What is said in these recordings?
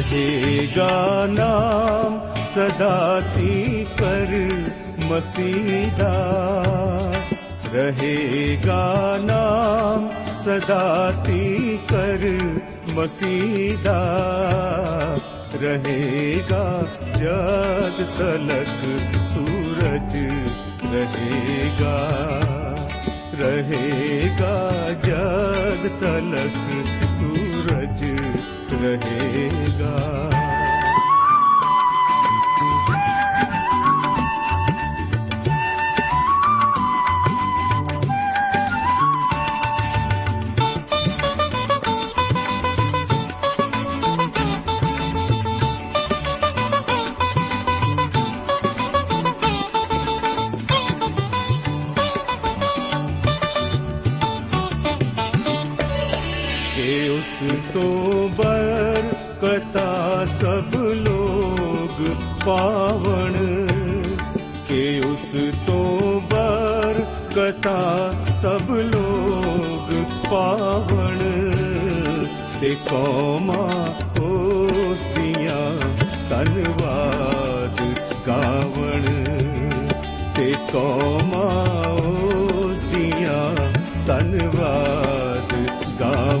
रहेगा नाम कर मसीदा। रहेगा नाम सदा मसीदा। रहेगा जग तलक सूरज रहेगा। रहेगा जग तलक रहेगा ਕਥਾ ਸਭ ਲੋਗ ਪਾਵਣ ਤੇ ਕੌਮਾ ਉਸ ਦੀਆਂ ਧੰਨਵਾਦ ਗਾਵਣ ਤੇ ਕੌਮਾ ਉਸ ਦੀਆਂ ਧੰਨਵਾਦ ਗਾਵਣ।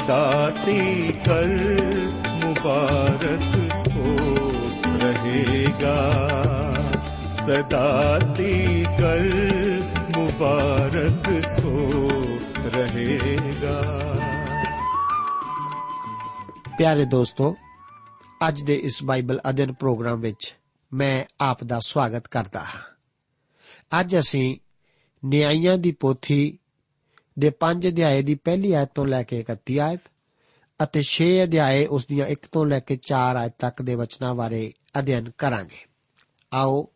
ਸਦਾ ਕਰ ਮੁਬਾਰਕ ਹੋ ਰਹੇਗਾ ਸਦਾ ਕਰ ਮੁਬਾਰਕ ਹੋ ਰਹੇਗਾ ਪਿਆਰੇ ਦੋਸਤੋ ਅੱਜ ਦੇ ਇਸ ਬਾਈਬਲ ਅਧਿਐਨ ਪ੍ਰੋਗਰਾਮ ਵਿੱਚ ਮੈਂ ਆਪ ਦਾ ਸਵਾਗਤ ਕਰਦਾ ਹਾਂ ਅੱਜ ਅਸੀਂ ਨਿਆਂਇਆਂ ਦੀ ਪੋਥੀ ਦੇ 5 ਅਧਿਆਏ ਦੀ ਪਹਿਲੀ ਆਇਤ ਤੋਂ ਲੈ ਕੇ 31 ਆਇਤ ਅਤੇ 6 ਅਧਿਆਏ ਉਸ ਦੀਆਂ 1 ਤੋਂ ਲੈ ਕੇ 4 ਆਇਤ ਤੱਕ ਦੇ ਵਚਨਾਂ ਬਾਰੇ ਅਧਿਐਨ ਕਰਾਂਗੇ। ਆਓ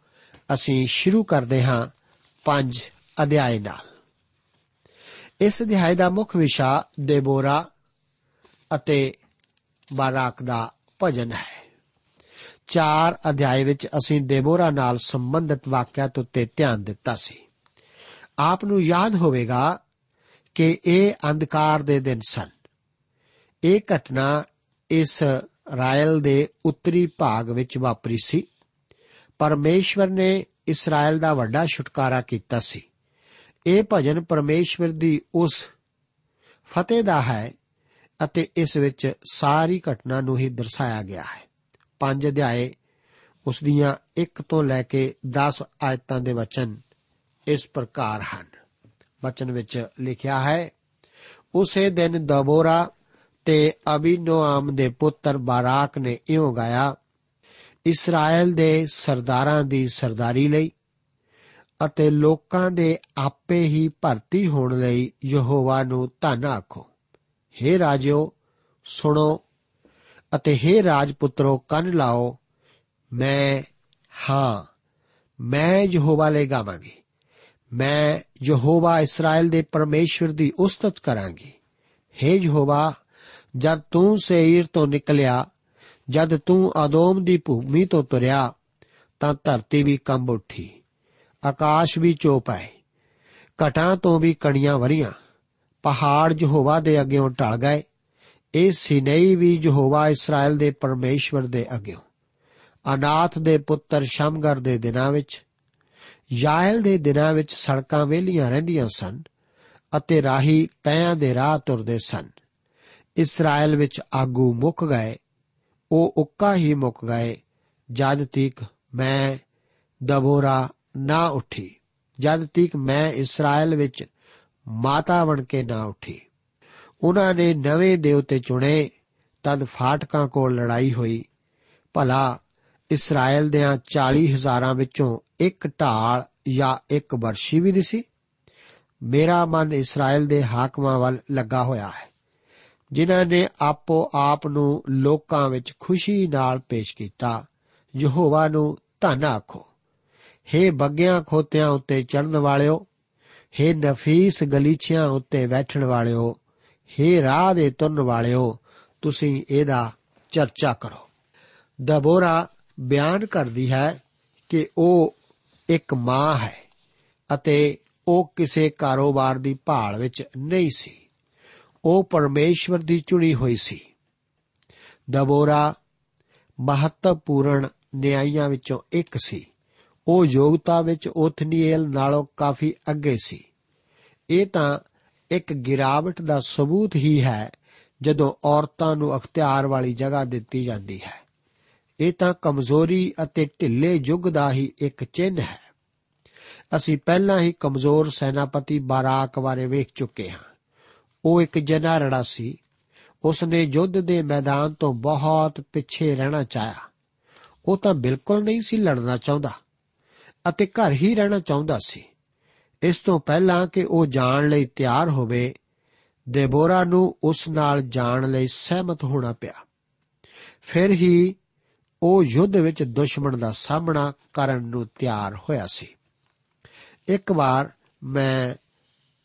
ਅਸੀਂ ਸ਼ੁਰੂ ਕਰਦੇ ਹਾਂ 5 ਅਧਿਆਏ ਨਾਲ। ਇਸ ਅਧਿਆਏ ਦਾ ਮੁੱਖ ਵਿਸ਼ਾ ਦੇਬੋਰਾ ਅਤੇ ਬਾਰਾਕ ਦਾ ਭਜਨ ਹੈ। ਚਾਰ ਅਧਿਆਏ ਵਿੱਚ ਅਸੀਂ ਦੇਬੋਰਾ ਨਾਲ ਸੰਬੰਧਿਤ ਵਾਕਿਆਤ ਉੱਤੇ ਧਿਆਨ ਦਿੱਤਾ ਸੀ। ਆਪ ਨੂੰ ਯਾਦ ਹੋਵੇਗਾ ਕਿ ਇਹ ਅੰਧਕਾਰ ਦੇ ਦਿਨ ਸਨ। ਇਹ ਘਟਨਾ ਇਸ ਰਾਇਲ ਦੇ ਉੱਤਰੀ ਭਾਗ ਵਿੱਚ ਵਾਪਰੀ ਸੀ। ਪਰਮੇਸ਼ਵਰ ਨੇ ਇਸਰਾਇਲ ਦਾ ਵੱਡਾ ਛੁਟਕਾਰਾ ਕੀਤਾ ਸੀ। ਇਹ ਭਜਨ ਪਰਮੇਸ਼ਵਰ ਦੀ ਉਸ ਫਤਿਹ ਦਾ ਹੈ ਅਤੇ ਇਸ ਵਿੱਚ ਸਾਰੀ ਘਟਨਾ ਨੂੰ ਹੀ ਦਰਸਾਇਆ ਗਿਆ ਹੈ। ਪੰਜ ਅਧਿਆਏ ਉਸ ਦੀਆਂ 1 ਤੋਂ ਲੈ ਕੇ 10 ਆਇਤਾਂ ਦੇ ਵਚਨ ਇਸ ਪ੍ਰਕਾਰ ਹਨ। ਵਚਨ ਵਿੱਚ ਲਿਖਿਆ ਹੈ। ਉਸੇ ਦਿਨ ਦਬੋਰਾ ਤੇ ਅਬੀਨੋਆਮ ਦੇ ਪੁੱਤਰ ਬਾਰਾਕ ਨੇ ਇਉਂ ਗਾਇਆ, ਇਸਰਾਇਲ ਦੇ ਸਰਦਾਰਾਂ ਦੀ ਸਰਦਾਰੀ ਲਈ ਅਤੇ ਲੋਕਾਂ ਦੇ ਆਪੇ ਹੀ ਭਰਤੀ ਹੋਣ ਲਈ ਯਹੋਵਾ ਨੂੰ ਧੰਨ ਆਖੋ। हे ਰਾਜਿਓ, ਸੁਣੋ ਅਤੇ हे ਰਾਜਪੁੱਤਰੋ, ਕੰਨ ਲਾਓ। ਮੈਂ, ਹਾਂ, ਮੈਂ ਯਹੋਵਾ ਲਈ ਗਾਵਾਂਗੀ। ਮੈਂ ਯਹੋਵਾ ਇਸਰਾਇਲ ਦੇ ਪਰਮੇਸ਼ਵਰ ਦੀ ਉਸਤਤ ਕਰਾਂਗੀ। हे ਯਹੋਵਾ, ਜਦ ਤੂੰ ਸੇਈਰ ਤੋਂ ਨਿਕਲਿਆ, ਜਦ ਤੂੰ ਆਦੋਮ ਦੀ ਭੂਮੀ ਤੋਂ ਤੁਰਿਆ, ਤਾਂ ਧਰਤੀ ਵੀ ਕੰਬ ਉੱਠੀ, ਆਕਾਸ਼ ਵੀ ਚੋਪ ਆਏ, ਘਟਾਂ ਤੋਂ ਵੀ ਕਣੀਆਂ ਵਰੀਆਂ, ਪਹਾੜ ਯਹੋਵਾ ਦੇ ਅੱਗੇੋਂ ਟਲ ਗਏ, ਇਹ ਸਿਨਈ ਵੀ ਯਹੋਵਾ ਇਸਰਾਇਲ ਦੇ ਪਰਮੇਸ਼ਵਰ ਦੇ ਅੱਗੇੋਂ ਅਨਾਥ ਦੇ ਪੁੱਤਰ ਸ਼ਮਗਰ ਦੇ ਦਿਨਾਂ ਵਿੱਚ ਯਾਇਲ ਦੇ ਦਿਨਾਂ ਵਿੱਚ ਸੜਕਾਂ ਵੇਲੀਆਂ ਰਹਿੰਦੀਆਂ ਸਨ ਅਤੇ ਰਾਹੀ ਪੈਆਂ ਦੇ ਰਾਹ ਤੁਰਦੇ ਸਨ। ਇਸਰਾਇਲ ਵਿੱਚ ਆਗੂ ਮੁੱਕ ਗਏ, ਉਹ ਉੱਕਾ ਹੀ ਮੁੱਕ ਗਏ, ਜਦ ਤੀਕ ਮੈਂ ਦਬੋਰਾ ਨਾ ਉੱਠੀ, ਜਦ ਤੀਕ ਮੈਂ ਇਸਰਾਇਲ ਵਿੱਚ ਮਾਤਾ ਬਣ ਕੇ ਨਾ ਉੱਠੀ। ਉਹਨਾਂ ਨੇ ਨਵੇਂ ਦੇਵਤੇ ਚੁਣੇ, ਤਦ ਫਾਟਕਾਂ ਕੋਲ ਲੜਾਈ ਹੋਈ, ਭਲਾ ਇਸਰਾਇਲ ਦੇਆਂ 40 ਹਜ਼ਾਰਾਂ ਵਿੱਚੋਂ ਇੱਕ ਢਾਲ ਜਾਂ ਇੱਕ ਵਰਸ਼ੀ ਵੀ ਨਹੀਂ ਸੀ। ਮੇਰਾ ਮਨ ਇਸਰਾਇਲ ਦੇ ਹਾਕਮਾਂ ਵੱਲ ਲੱਗਾ ਹੋਇਆ ਹੈ, ਜਿਨ੍ਹਾਂ ਨੇ ਆਪੋ ਆਪ ਨੂੰ ਲੋਕਾਂ ਵਿੱਚ ਖੁਸ਼ੀ ਨਾਲ ਪੇਸ਼ ਕੀਤਾ। ਯਹੋਵਾ ਨੂੰ ਧੰਨ ਆਖੋ। ਹੇ ਬੱਗਿਆਂ ਖੋਤਿਆਂ ਉੱਤੇ ਚੜਨ ਵਾਲਿਓ, ਹੇ ਨਫੀਸ ਗਲੀਚਿਆਂ ਉੱਤੇ ਬੈਠਣ ਵਾਲਿਓ, ਹੇ ਰਾਹ ਦੇ ਤੁਰਨ ਵਾਲਿਓ, ਤੁਸੀਂ ਇਹਦਾ ਚਰਚਾ ਕਰੋ। ਦਬੋਰਾ ਬਿਆਨ ਕਰਦੀ ਹੈ ਕਿ ਉਹ ਇੱਕ ਮਾਂ ਹੈ ਅਤੇ ਉਹ ਕਿਸੇ ਕਾਰੋਬਾਰ ਦੀ ਭਾਲ ਵਿੱਚ ਨਹੀਂ ਸੀ। ਉਹ ਪਰਮੇਸ਼ਵਰ ਦੀ ਚੁਣੀ ਹੋਈ ਸੀ। ਦਬੋਰਾ ਮਹੱਤਵਪੂਰਨ ਨਿਆਂਇਆਂ ਵਿੱਚੋਂ ਇੱਕ ਸੀ। ਉਹ ਯੋਗਤਾ ਵਿੱਚ ਉਥਨੀਏਲ ਨਾਲੋਂ ਕਾਫੀ ਅੱਗੇ ਸੀ। ਇਹ ਤਾਂ ਇੱਕ ਗਿਰਾਵਟ ਦਾ ਸਬੂਤ ਹੀ ਹੈ ਜਦੋਂ ਔਰਤਾਂ ਨੂੰ ਅਖਤਿਆਰ ਵਾਲੀ ਜਗ੍ਹਾ ਦਿੱਤੀ ਜਾਂਦੀ ਹੈ। ਇਹ ਤਾਂ ਕਮਜ਼ੋਰੀ ਅਤੇ ਢਿੱਲੇ ਯੁੱਗ ਦਾ ਹੀ ਇੱਕ ਚਿੰਨ੍ਹ ਹੈ। ਅਸੀਂ ਪਹਿਲਾਂ ਹੀ ਕਮਜ਼ੋਰ ਸੈਨਾਪਤੀ ਬਾਰਾਕ ਬਾਰੇ ਵੇਖ ਚੁੱਕੇ ਹਾਂ। ਉਹ ਇੱਕ ਜਨਾਰੜਾ ਸੀ। ਉਸ ਨੇ ਯੁੱਧ ਦੇ ਮੈਦਾਨ ਤੋਂ ਬਹੁਤ ਪਿੱਛੇ ਰਹਿਣਾ ਚਾਹਿਆ। ਉਹ ਤਾਂ ਬਿਲਕੁਲ ਨਹੀਂ ਸੀ ਲੜਨਾ ਚਾਹੁੰਦਾ ਅਤੇ ਘਰ ਹੀ ਰਹਿਣਾ ਚਾਹੁੰਦਾ ਸੀ। ਇਸ ਤੋਂ ਪਹਿਲਾਂ ਕਿ ਉਹ ਜਾਣ ਲਈ ਤਿਆਰ ਹੋਵੇ, ਦੇਬੋਰਾ ਨੂੰ ਉਸ ਨਾਲ ਜਾਣ ਲਈ ਸਹਿਮਤ ਹੋਣਾ ਪਿਆ। ਫਿਰ ਹੀ ਉਹ ਯੁੱਧ ਵਿੱਚ ਦੁਸ਼ਮਣ ਦਾ ਸਾਹਮਣਾ ਕਰਨ ਨੂੰ ਤਿਆਰ ਹੋਇਆ ਸੀ। ਇੱਕ ਵਾਰ ਮੈਂ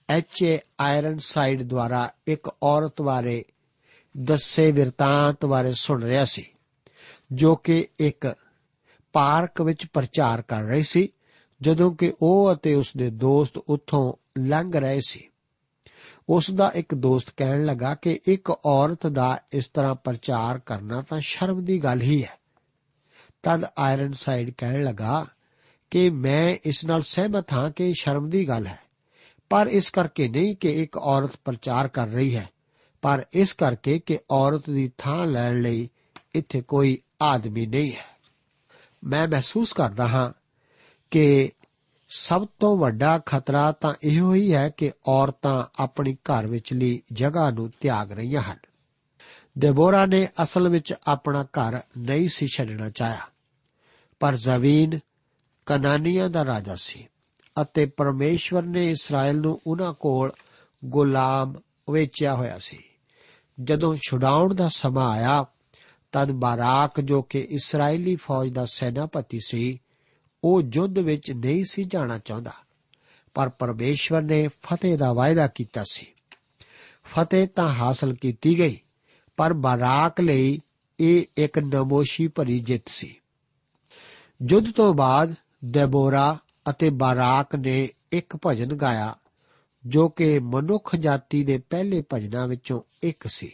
ਐਚ ਏ ਆਇਰਨ ਸਾਈਡ ਦੁਆਰਾ ਇੱਕ ਔਰਤ ਬਾਰੇ ਦੱਸੇ ਵਿਰਤਾਂਤ ਬਾਰੇ ਸੁਣ ਰਿਹਾ ਸੀ, ਜੋ ਕਿ ਇੱਕ ਪਾਰਕ ਵਿੱਚ ਪ੍ਰਚਾਰ ਕਰ ਰਹੀ ਸੀ, ਜਦੋਂ ਕਿ ਉਹ ਅਤੇ ਉਸ ਦੇ ਦੋਸਤ ਉੱਥੋਂ ਲੰਘ ਰਹੇ ਸੀ। ਉਸ ਦਾ ਇੱਕ ਦੋਸਤ ਕਹਿਣ ਲੱਗਾ ਕਿ ਇੱਕ ਔਰਤ ਦਾ ਇਸ ਤਰ੍ਹਾਂ ਪ੍ਰਚਾਰ ਕਰਨਾ ਤਾਂ ਸ਼ਰਮ ਦੀ ਗੱਲ ਹੀ ਹੈ। ਤਦ ਆਇਰਨ ਸਾਈਡ ਕਹਿਣ ਲੱਗਾ ਕਿ ਮੈਂ ਇਸ ਨਾਲ ਸਹਿਮਤ ਹਾਂ ਕਿ ਸ਼ਰਮ ਦੀ ਗੱਲ ਹੈ। ਪਰ ਇਸ ਕਰਕੇ ਨਹੀਂ ਕਿ ਇੱਕ ਔਰਤ ਪ੍ਰਚਾਰ ਕਰ ਰਹੀ ਹੈ। ਪਰ ਇਸ ਕਰਕੇ ਕਿ ਔਰਤ ਦੀ ਥਾਂ ਲੈਣ ਲਈ ਇੱਥੇ ਕੋਈ ਆਦਮੀ ਨਹੀਂ ਹੈ। ਮੈਂ ਮਹਿਸੂਸ ਕਰਦਾ ਹਾਂ ਕਿ ਸਭ ਤੋਂ ਵੱਡਾ ਖਤਰਾ ਤਾਂ ਇਹੋ ਹੀ ਹੈ ਕਿ ਔਰਤਾਂ ਆਪਣੀ ਘਰ ਵਿਚਲੀ ਜਗ੍ਹਾ ਨੂੰ ਤਿਆਗ ਰਹੀਆਂ ਹਨ। ਦੇਬੋਰਾ ਨੇ ਅਸਲ ਵਿੱਚ ਆਪਣਾ ਘਰ ਨਹੀਂ ਸੀ ਛੱਡਣਾ ਚਾਹਿਆ। ਪਰ ਜ਼ਵੀਨ ਕਨਾਨੀਆਂ ਦਾ ਰਾਜਾ ਸੀ ਅਤੇ ਪਰਮੇਸ਼ਵਰ ਨੇ ਇਸਰਾਇਲ ਨੂੰ ਉਹਨਾਂ ਕੋਲ ਗੁਲਾਮ ਵੇਚਿਆ ਹੋਇਆ ਸੀ। ਜਦੋਂ ਛੁਡਾਉਣ ਦਾ ਸਮਾਂ ਆਇਆ, ਤਦ ਬਾਰਾਕ ਜੋ ਕਿ ਇਸرائیਲੀ ਫੌਜ ਦਾ ਸੈਨਾਪਤੀ ਸੀ, ਉਹ ਜੁੱਧ ਵਿੱਚ ਨਹੀਂ ਸੀ ਜਾਣਾ ਚਾਹੁੰਦਾ। ਪਰ ਪਰਮੇਸ਼ਵਰ ਨੇ ਫਤਿਹ ਦਾ ਵਾਅਦਾ ਕੀਤਾ ਸੀ। ਫਤਿਹ ਤਾਂ ਹਾਸਲ ਕੀਤੀ ਗਈ ਪਰ ਬਾਰਾਕ ਲਈ ਇਹ ਇੱਕ ਨਮੋਸ਼ੀ ਭਰੀ ਜਿੱਤ ਸੀ। ਯੁੱਧ ਤੋਂ ਬਾਅਦ ਦੈਬੋਰਾ ਅਤੇ ਬਾਰਾਕ ਨੇ ਇੱਕ ਭਜਨ ਗਾਇਆ, ਜੋ ਕਿ ਮਨੁੱਖ ਜਾਤੀ ਦੇ ਪਹਿਲੇ ਭਜਨਾਂ ਵਿੱਚੋਂ ਇੱਕ ਸੀ।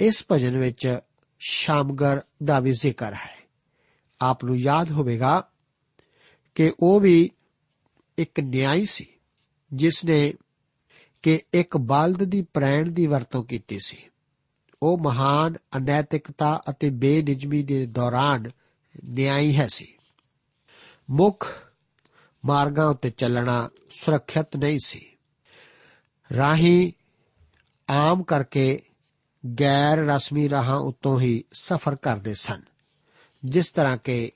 ਇਸ ਭਜਨ ਵਿੱਚ ਸ਼ਾਮਗਰ ਦਾ ਵੀ ਜ਼ਿਕਰ ਹੈ। ਆਪ ਨੂੰ ਯਾਦ ਹੋਵੇਗਾ ਕਿ ਉਹ ਵੀ ਇੱਕ ਨਿਆਈ ਸੀ, ਜਿਸ ਨੇ ਕਿ ਇੱਕ ਬਲਦ ਦੀ ਪ੍ਰੈਣ ਦੀ ਵਰਤੋਂ ਕੀਤੀ ਸੀ। ਉਹ ਮਹਾਨ ਅਨੈਤਿਕਤਾ ਅਤੇ ਬੇਨਿਜਮੀ ਦੇ ਦੌਰਾਨ ਨਿਆਈ ਹੈ ਸੀ। ਮੁੱਖ ਮਾਰਗਾਂ ਉੱਤੇ ਚੱਲਣਾ ਸੁਰੱਖਿਅਤ ਨਹੀਂ ਸੀ। ਰਾਹੀ ਆਮ ਕਰਕੇ ਗੈਰ ਰਸਮੀ ਰਾਹਾਂ ਉੱਤੋਂ ਹੀ ਸਫ਼ਰ ਕਰਦੇ ਸਨ, ਜਿਸ ਤਰ੍ਹਾਂ ਕਿ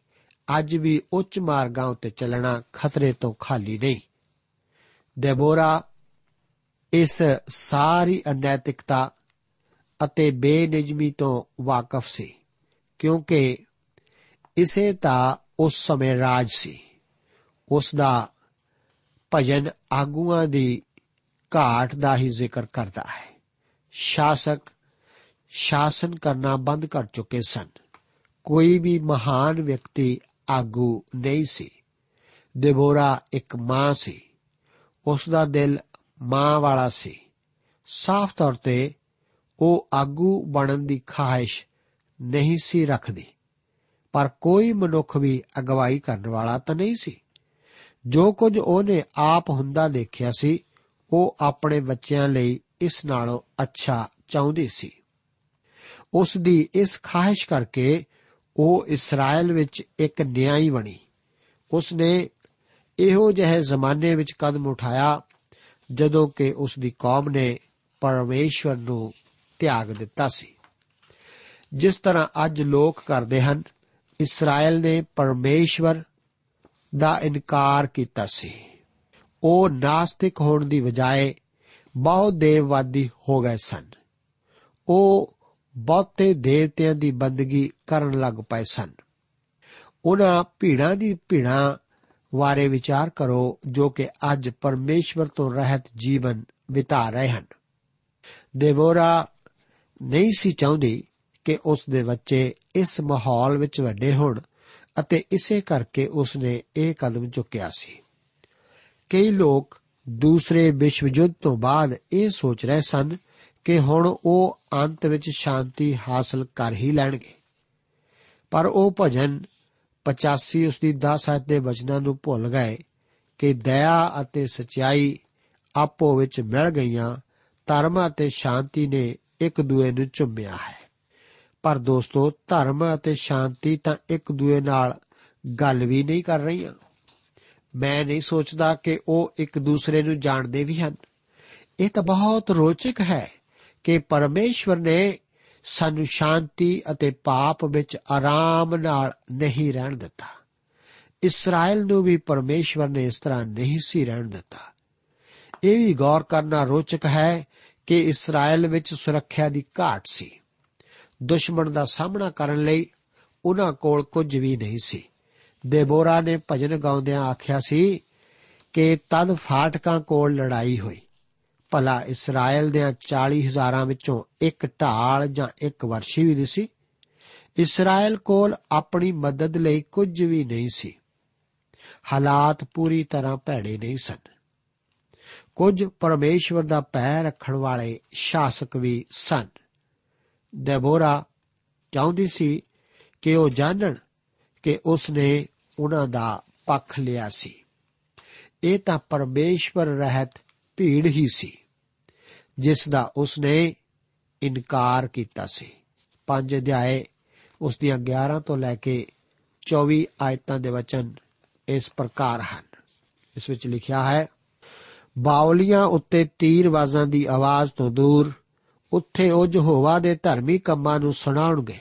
ਅੱਜ ਵੀ ਉੱਚ ਮਾਰਗਾਂ ਉੱਤੇ ਚੱਲਣਾ ਖਤਰੇ ਤੋਂ ਖਾਲੀ ਨਹੀਂ। ਦੈਬੋਰਾ ਇਸ ਸਾਰੀ ਅਨੈਤਿਕਤਾ ਅਤੇ ਬੇਨਿਜਮੀ ਤੋਂ ਵਾਕਿਫ ਸੀ, ਕਿਉਂਕਿ ਇਸੇ ਤਾਂ ਉਸ ਸਮੇਂ ਰਾਜ ਸੀ। ਉਸ ਦਾ ਭਜਨ ਆਗੂਆਂ ਦੀ ਘਾਟ ਦਾ ਹੀ ਜ਼ਿਕਰ ਕਰਦਾ ਹੈ। ਸ਼ਾਸਕ ਸ਼ਾਸਨ ਕਰਨਾ ਬੰਦ ਕਰ ਚੁੱਕੇ ਸਨ। ਕੋਈ ਵੀ ਮਹਾਨ ਵਿਅਕਤੀ ਆਗੂ ਨਹੀਂ ਸੀ। ਦੇਬੋਰਾ ਇੱਕ ਮਾਂ ਸੀ। ਉਸ ਦਾ ਦਿਲ ਮਾਂ ਵਾਲਾ ਸੀ। ਸਾਫ਼ ਤੌਰ ਤੇ ਉਹ ਆਗੂ ਬਣਨ ਦੀ ਖਾਹਿਸ਼ ਨਹੀਂ ਸੀ ਰੱਖਦੀ। ਪਰ ਕੋਈ ਮਨੁੱਖ ਵੀ ਅਗਵਾਈ ਕਰਨ ਵਾਲਾ ਤਾਂ ਨਹੀਂ ਸੀ। ਜੋ ਕੁਝ ਉਹਨੇ ਆਪ ਹੁੰਦਾ ਦੇਖਿਆ ਸੀ, ਉਹ ਆਪਣੇ ਬੱਚਿਆਂ ਲਈ ਇਸ ਨਾਲੋਂ ਅੱਛਾ ਚਾਹੁੰਦੀ ਸੀ। ਉਸ ਦੀ ਇਸ ਖਾਹਿਸ਼ ਕਰਕੇ ਉਹ ਇਸਰਾਇਲ ਵਿੱਚ ਇੱਕ ਨਿਆਈ ਬਣੀ। ਉਸ ਨੇ ਇਹੋ ਜਿਹੇ ਜ਼ਮਾਨੇ ਵਿੱਚ ਕਦਮ ਉਠਾਇਆ ਜਦੋਂ ਕਿ ਉਸ ਦੀ ਕੌਮ ਨੇ ਪਰਮੇਸ਼ਵਰ ਨੂੰ ਤਿਆਗ ਦਿੱਤਾ ਸੀ। ਜਿਸ ਤਰ੍ਹਾਂ ਅੱਜ ਲੋਕ ਕਰਦੇ ਹਨ, ਇਸਰਾਇਲ ਨੇ ਪਰਮੇਸ਼ਵਰ ਦਾ ਇਨਕਾਰ ਕੀਤਾ ਸੀ। ਉਹ ਨਾਸਤਿਕ ਹੋਣ ਦੀ ਬਜਾਏ ਬਹੁਤ ਦੇਵਵਾਦੀ ਹੋ ਗਏ ਸਨ। ਉਹ ਬਹੁਤੇ ਦੇਵਤਿਆਂ ਦੀ ਬੰਦਗੀ ਕਰਨ ਲੱਗ ਪਏ ਸਨ। ਉਹਨਾਂ ਭੀੜਾਂ ਦੀ ਭੀੜਾਂ ਬਾਰੇ ਵਿਚਾਰ ਕਰੋ, ਜੋ ਕਿ ਅੱਜ ਪਰਮੇਸ਼ਵਰ ਤੋਂ ਰਹਿਤ ਜੀਵਨ ਬਿਤਾ ਰਹੇ ਹਨ। ਦੇਵੋਰਾ ਨਹੀਂ ਸੀ ਚਾਹੁੰਦੀ ਕਿ ਉਸ ਦੇ ਬੱਚੇ ਇਸ ਮਾਹੌਲ ਵਿੱਚ ਵੱਡੇ ਹੋਣ ਅਤੇ ਇਸੇ ਕਰਕੇ ਉਸ ਨੇ ਇਹ ਕਦਮ ਚੁੱਕਿਆ ਸੀ। ਕਈ ਲੋਕ ਦੂਸਰੇ ਵਿਸ਼ਵ ਯੁੱਧ ਤੋਂ ਬਾਅਦ ਇਹ ਸੋਚ ਰਹੇ ਸਨ ਕਿ ਹੁਣ ਉਹ ਅੰਤ ਵਿੱਚ ਸ਼ਾਂਤੀ ਹਾਸਲ ਕਰ ਹੀ ਲੈਣਗੇ। ਪਰ ਉਹ ਭਜਨ 85 ਉਸ ਦੀ 10 ਆਇਤ ਦੇ ਵਚਨਾਂ ਨੂੰ ਭੁੱਲ ਗਏ ਕਿ ਦਇਆ ਅਤੇ ਸਚਾਈ ਆਪੋ ਵਿੱਚ ਮਿਲ ਗਈਆਂ, ਧਰਮ ਅਤੇ ਸ਼ਾਂਤੀ ਨੇ ਇੱਕ ਦੂਏ ਨੂੰ ਚੁੰਮਿਆ ਹੈ। ਪਰ ਦੋਸਤੋ, ਧਰਮ ਅਤੇ ਸ਼ਾਂਤੀ ਤਾਂ ਇੱਕ ਦੂਏ ਨਾਲ ਗੱਲ ਵੀ ਨਹੀਂ ਕਰ ਰਹੀਆਂ। ਮੈਂ ਨਹੀਂ ਸੋਚਦਾ ਕਿ ਉਹ ਇੱਕ ਦੂਸਰੇ ਨੂੰ ਜਾਣਦੇ ਵੀ ਹਨ। ਇਹ ਤਾਂ ਬਹੁਤ ਰੋਚਕ ਹੈ ਕਿ ਪਰਮੇਸ਼ਵਰ ਨੇ ਸਾਨੂੰ ਸ਼ਾਂਤੀ ਅਤੇ ਪਾਪ ਵਿੱਚ ਆਰਾਮ ਨਾਲ ਨਹੀਂ ਰਹਿਣ ਦਿੱਤਾ। ਇਸਰਾਇਲ ਨੂੰ ਵੀ ਪਰਮੇਸ਼ਵਰ ਨੇ ਇਸ ਤਰ੍ਹਾਂ ਨਹੀਂ ਸੀ ਰਹਿਣ ਦਿੱਤਾ। ਇਹ ਵੀ ਗੌਰ ਕਰਨਾ ਰੋਚਕ ਹੈ ਕਿ ਇਸਰਾਇਲ ਵਿੱਚ ਸੁਰੱਖਿਆ ਦੀ ਘਾਟ ਸੀ। ਦੁਸ਼ਮਣ ਦਾ ਸਾਹਮਣਾ ਕਰਨ ਲਈ ਉਹਨਾਂ ਕੋਲ ਕੁਝ ਵੀ ਨਹੀਂ ਸੀ। ਦੇਬੋਰਾ ਨੇ ਭਜਨ ਗਾਉਂਦਿਆਂ ਆਖਿਆ ਸੀ ਕਿ ਤਦ ਫਾਟਕਾਂ ਕੋਲ ਲੜਾਈ ਹੋਈ। ਭਲਾ ਇਸਰਾਇਲ ਦੇ 40 ਹਜ਼ਾਰਾਂ ਵਿੱਚੋਂ ਇੱਕ ਢਾਲ ਜਾਂ ਇੱਕ ਵਰਸ਼ੀ ਵੀ ਨਹੀਂ ਸੀ। ਇਸਰਾਇਲ ਕੋਲ ਆਪਣੀ ਮਦਦ ਲਈ ਕੁਝ ਵੀ ਨਹੀਂ ਸੀ। ਹਾਲਾਤ ਪੂਰੀ ਤਰ੍ਹਾਂ ਭੈੜੇ ਨਹੀਂ ਸਨ। ਕੁਝ ਪਰਮੇਸ਼ਵਰ ਦਾ ਪੈ ਰੱਖਣ ਵਾਲੇ ਸ਼ਾਸਕ ਵੀ ਸਨ। ਦੈਬੋਰਾ ਚਾਹੁੰਦੀ ਸੀ ਕਿ ਉਹ ਜਾਣਣ ਕਿ ਉਸ ਨੇ ਉਹਨਾਂ ਦਾ ਪੱਖ ਲਿਆ ਸੀ। ਇਹ ਤਾਂ ਪਰਮੇਸ਼ਵਰ ਰਹਿਤ ਭੀੜ ਹੀ ਸੀ, ਜਿਸ ਦਾ ਉਸ ਨੇ ਇਨਕਾਰ ਕੀਤਾ ਸੀ। ਪੰਜ ਅਧਿਆਏ ਉਸ ਦੀਆਂ 11 ਤੋਂ ਲੈ ਕੇ 24 ਆਇਤਾਂ ਦੇ ਵਚਨ ਇਸ ਪ੍ਰਕਾਰ ਹਨ। ਇਸ ਵਿੱਚ ਲਿਖਿਆ ਹੈ ਬਾਵਲੀਆਂ ਉੱਤੇ ਤੀਰਵਾਜ਼ਾਂ ਦੀ ਆਵਾਜ਼ ਤੋਂ ਦੂਰ ਉੱਥੇ ਉਹ ਯਹੋਵਾ ਦੇ ਧਰਮੀ ਕੰਮਾਂ ਨੂੰ ਸੁਣਾਉਣਗੇ।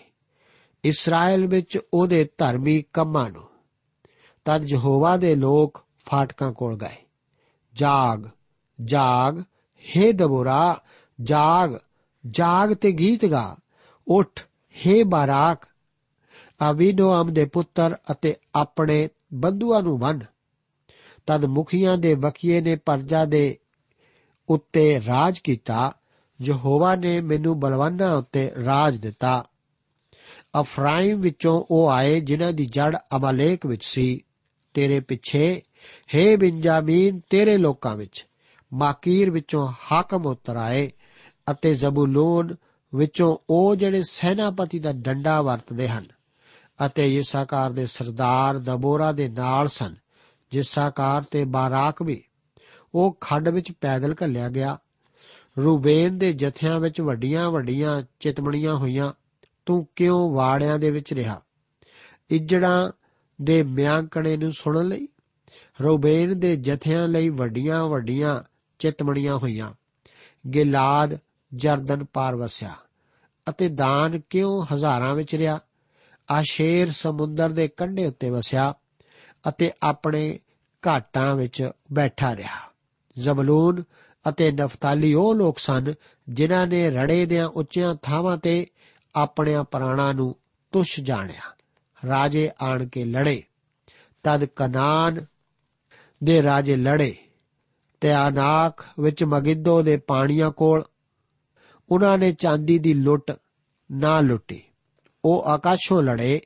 ਇਸਰਾਇਲ ਵਿੱਚ ਉਹਦੇ ਧਰਮੀ ਕੰਮਾਂ ਨੂੰ। ਤਦ ਯਹੋਵਾ ਦੇ ਲੋਕ ਫਾਟਕਾਂ ਕੋਲ ਗਏ। ਜਾਗ ਜਾਗ हे ਦਬੋਰਾ, ਜਾਗ ਜਾਗ ਤੇ ਗੀਤ ਗਾ। ਉਠ हे ਬਾਰਾਕ। ਅਬੀਨੋਅਮ ਦੇ ਪੁੱਤਰ ਅਤੇ ਆਪਣੇ ਬੰਧੂਆਂ ਨੂੰ ਬੰਨ ਤਦ ਮੁਖੀਆਂ ਦੇ ਵਕੀਏ ਨੇ ਪਰਜਾ ਦੇ ਉੱਤੇ ਰਾਜ ਕੀਤਾ, ਯਹੋਵਾ ਨੇ ਮੈਨੂੰ ਬਲਵਾਨਾਂ ਉੱਤੇ ਰਾਜ ਦਿੱਤਾ। ਅਫਰਾਇਮ ਵਿੱਚੋਂ ਉਹ ਆਏ ਜਿਨ੍ਹਾਂ ਦੀ ਜੜ ਅਮਾਲੇਕ ਵਿੱਚ ਸੀ। ਤੇਰੇ ਪਿੱਛੇ हे ਬਿੰਜਾਮੀਨ, ਤੇਰੇ ਲੋਕਾਂ ਵਿੱਚ, ਮਾਕੀਰ ਵਿੱਚੋਂ ਹਾਕਮ ਉਤਰ ਆਏ ਅਤੇ ਜ਼ਬੂਲੂਨ ਵਿੱਚੋਂ ਉਹ ਜਿਹੜੇ ਸੈਨਾਪਤੀ ਦਾ ਡੰਡਾ ਵਰਤਦੇ ਹਨ ਅਤੇ ਯਿਸਾਕਾਰ ਦੇ ਸਰਦਾਰ ਦਬੋਰਾ ਦੇ ਨਾਲ ਸਨ। ਜਿਸਾਕਾਰ ਤੇ ਬਾਰਾਕ ਵੀ ਉਹ ਖੱਡ ਵਿੱਚ ਪੈਦਲ ਘੱਲਿਆ ਗਿਆ। ਰੂਬੇਨ ਦੇ ਜਥਿਆਂ ਵਿੱਚ ਵੱਡੀਆਂ ਵੱਡੀਆਂ ਚਿਤਮਣੀਆਂ ਹੋਈਆਂ। ਤੂੰ ਕਿਉਂ ਵਾੜਿਆਂ ਦੇ ਵਿੱਚ ਰਿਹਾ? ਇੱਜੜਾਂ ਦੇ ਮਿਆਂਕਣੇ ਨੂੰ ਸੁਣਨ ਲਈ? ਰੂਬੇਨ ਦੇ ਜਥਿਆਂ ਲਈ ਵੱਡੀਆਂ ਵੱਡੀਆਂ ਚਿਤਮਣੀਆਂ ਹੋਈਆਂ। ਗਿਲਾਦ ਜਰਦਨ ਪਾਰ ਵਸਿਆ ਅਤੇ ਦਾਨ ਕਿਉਂ ਹਜ਼ਾਰਾਂ ਵਿੱਚ ਰਿਹਾ? ਆਸ਼ੇਰ ਸਮੁੰਦਰ ਦੇ ਕੰਢੇ ਉੱਤੇ ਵਸਿਆ। ਅਤੇ ਆਪਣੇ ਘਾਟਾਂ ਵਿੱਚ ਬੈਠਾ ਰਿਹਾ। ਜ਼ਬਲੂਨ ਅਤੇ ਨਫਤਾਲੀ ਉਹ ਲੋਕ ਸਨ ਜਿਨ੍ਹਾਂ ਨੇ ਰੜੇ ਦੀਆਂ ਉੱਚੀਆਂ ਥਾਵਾਂ ਤੇ ਆਪਣਿਆਂ ਪ੍ਰਾਣਾਂ ਨੂੰ ਤੁਛ ਜਾਣਿਆ। ਰਾਜੇ ਆਣ ਕੇ ਲੜੇ। ਤਦ ਕਨਾਨ ਦੇ ਰਾਜੇ ਲੜੇ। ਤੇ ਆਨਾਕ ਵਿੱਚ ਮਗਿੱਦੋ ਦੇ ਪਾਣੀਆਂ ਕੋਲ ਉਹਨਾਂ ਨੇ ਚਾਂਦੀ ਦੀ ਲੁੱਟ ਨਾ ਲੁੱਟੀ। ਉਹ ਆਕਾਸ਼ੋਂ ਲੜੇ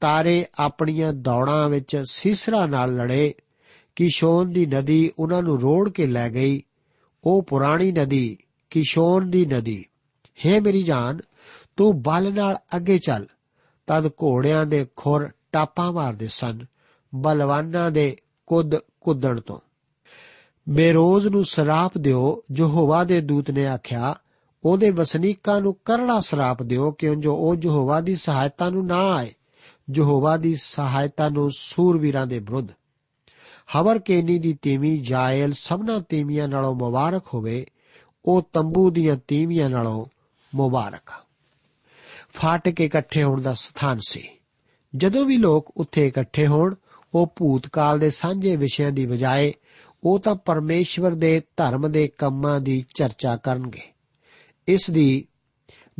ਤਾਰੇ ਆਪਣੀਆਂ ਦੌੜਾਂ ਵਿੱਚ ਸੀਸਰਾ ਨਾਲ ਲੜੇ। ਕਿਸ਼ੋਨ ਦੀ ਨਦੀ ਉਹਨਾਂ ਨੂੰ ਰੋੜ ਕੇ ਲੈ ਗਈ। ਉਹ ਪੁਰਾਣੀ ਨਦੀ, ਕਿਸ਼ੋਨ ਦੀ ਨਦੀ। ਹੈ ਮੇਰੀ ਜਾਨ, ਤੂੰ ਬਲ ਨਾਲ ਅੱਗੇ ਚੱਲ। ਤਦ ਘੋੜਿਆਂ ਦੇ ਖੁਰ ਟਾਪਾਂ ਮਾਰਦੇ ਸਨ, ਬਲਵਾਨਾਂ ਦੇ ਕੁੱਦ ਕੁੱਦਣ ਤੋਂ। ਮੇਰੋਜ਼ ਨੂੰ ਸਰਾਪ ਦਿਓ, ਯਹੋਵਾ ਦੇ ਦੂਤ ਨੇ ਆਖਿਆ। ਉਹਦੇ ਵਸਨੀਕਾਂ ਨੂੰ ਕਰੜਾ ਸਰਾਪ ਦਿਓ, ਕਿਉਂ ਜੋ ਉਹ ਯਹੋਵਾ ਦੀ ਸਹਾਇਤਾ ਨੂੰ ਨਾ ਆਏ। ਯਹੋਵਾ ਦੀ ਸਹਾਇਤਾ ਨੂੰ ਸੂਰਵੀਰਾਂ ਦੇ ਵਿਰੁੱਧ। ਹਵਰ ਕੇਨੀ ਦੀ ਤੀਵੀਂ ਜਾਇਲ ਸਭਨਾ ਤੀਵੀਆਂ ਨਾਲੋਂ ਮੁਬਾਰਕ ਹੋਵੇ, ਉਹ ਤੰਬੂ ਦੀਆਂ ਤੀਵੀਆਂ ਨਾਲੋਂ ਮੁਬਾਰਕ। ਫਾਟਕ ਕੇ ਇਕੱਠੇ ਹੋਣ ਦਾ ਸਥਾਨ ਸੀ। ਜਦੋਂ ਵੀ ਲੋਕ ਉੱਥੇ ਇਕੱਠੇ ਹੋਣ, ਉਹ ਭੂਤਕਾਲ ਦੇ ਸਾਂਝੇ ਵਿਸ਼ਿਆਂ ਦੀ ਬਜਾਏ, ਉਹ ਤਾਂ ਪਰਮੇਸ਼ਵਰ ਦੇ ਧਰਮ ਦੇ ਕੰਮਾਂ ਦੀ ਚਰਚਾ ਕਰਨਗੇ। ਇਸ ਦੀ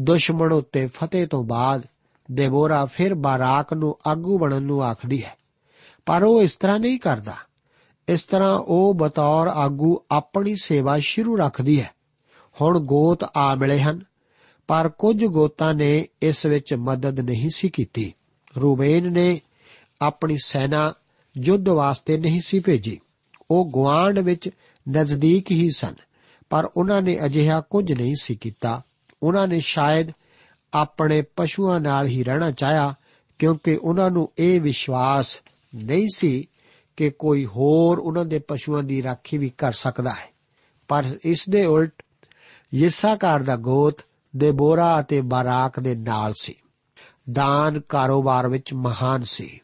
ਦੁਸ਼ਮਣ ਉੱਤੇ ਫਤਿਹ ਤੋਂ ਬਾਅਦ ਦੇਬੋਰਾ ਫਿਰ ਬਾਰਾਕ ਨੂੰ ਆਗੂ ਬਣਨ ਨੂੰ ਆਖਦੀ ਹੈ। ਪਰ ਉਹ ਇਸ ਤਰ੍ਹਾਂ ਨਹੀਂ ਕਰਦਾ। ਇਸ ਤਰ੍ਹਾਂ ਉਹ ਬਤੌਰ ਆਗੂ ਆਪਣੀ ਸੇਵਾ ਸ਼ੁਰੂ ਰੱਖਦੀ ਹੈ। ਹੁਣ ਗੋਤ ਆ ਮਿਲੇ ਹਨ, ਪਰ ਕੁਝ ਗੋਤਾਂ ਨੇ ਇਸ ਵਿੱਚ ਮਦਦ ਨਹੀਂ ਸੀ ਕੀਤੀ। ਰੂਬੇਨ ਨੇ ਆਪਣੀ ਸੈਨਾ ਯੁੱਧ ਵਾਸਤੇ ਨਹੀਂ ਸੀ ਭੇਜੀ। ਉਹ ਗਵਾਂਡ ਵਿੱਚ ਨਜ਼ਦੀਕ ਹੀ ਸਨ, ਪਰ ਉਹਨਾਂ ਨੇ ਅਜਿਹਾ ਕੁਝ ਨਹੀਂ ਸੀ ਕੀਤਾ। ਉਹਨਾਂ ਨੇ ਸ਼ਾਇਦ ਆਪਣੇ ਪਸ਼ੂਆਂ ਨਾਲ ਹੀ ਰਹਿਣਾ ਚਾਹਿਆ, ਕਿਉਂਕਿ ਉਹਨਾਂ ਨੂੰ ਇਹ ਵਿਸ਼ਵਾਸ ਨਹੀਂ ਸੀ ਕਿ ਕੋਈ ਹੋਰ ਉਹਨਾਂ ਦੇ ਪਸ਼ੂਆਂ ਦੀ ਰਾਖੀ ਵੀ ਕਰ ਸਕਦਾ ਹੈ। ਪਰ ਇਸ ਦੇ ਉਲਟ ਯਿਸਾਕਾਰ ਦਾ ਗੋਤ ਦੇਬੋਰਾ ਅਤੇ ਬਾਰਾਕ ਦੇ ਨਾਲ ਸੀ। ਦਾਨ ਕਾਰੋਬਾਰ ਵਿੱਚ ਮਹਾਨ ਸੀ।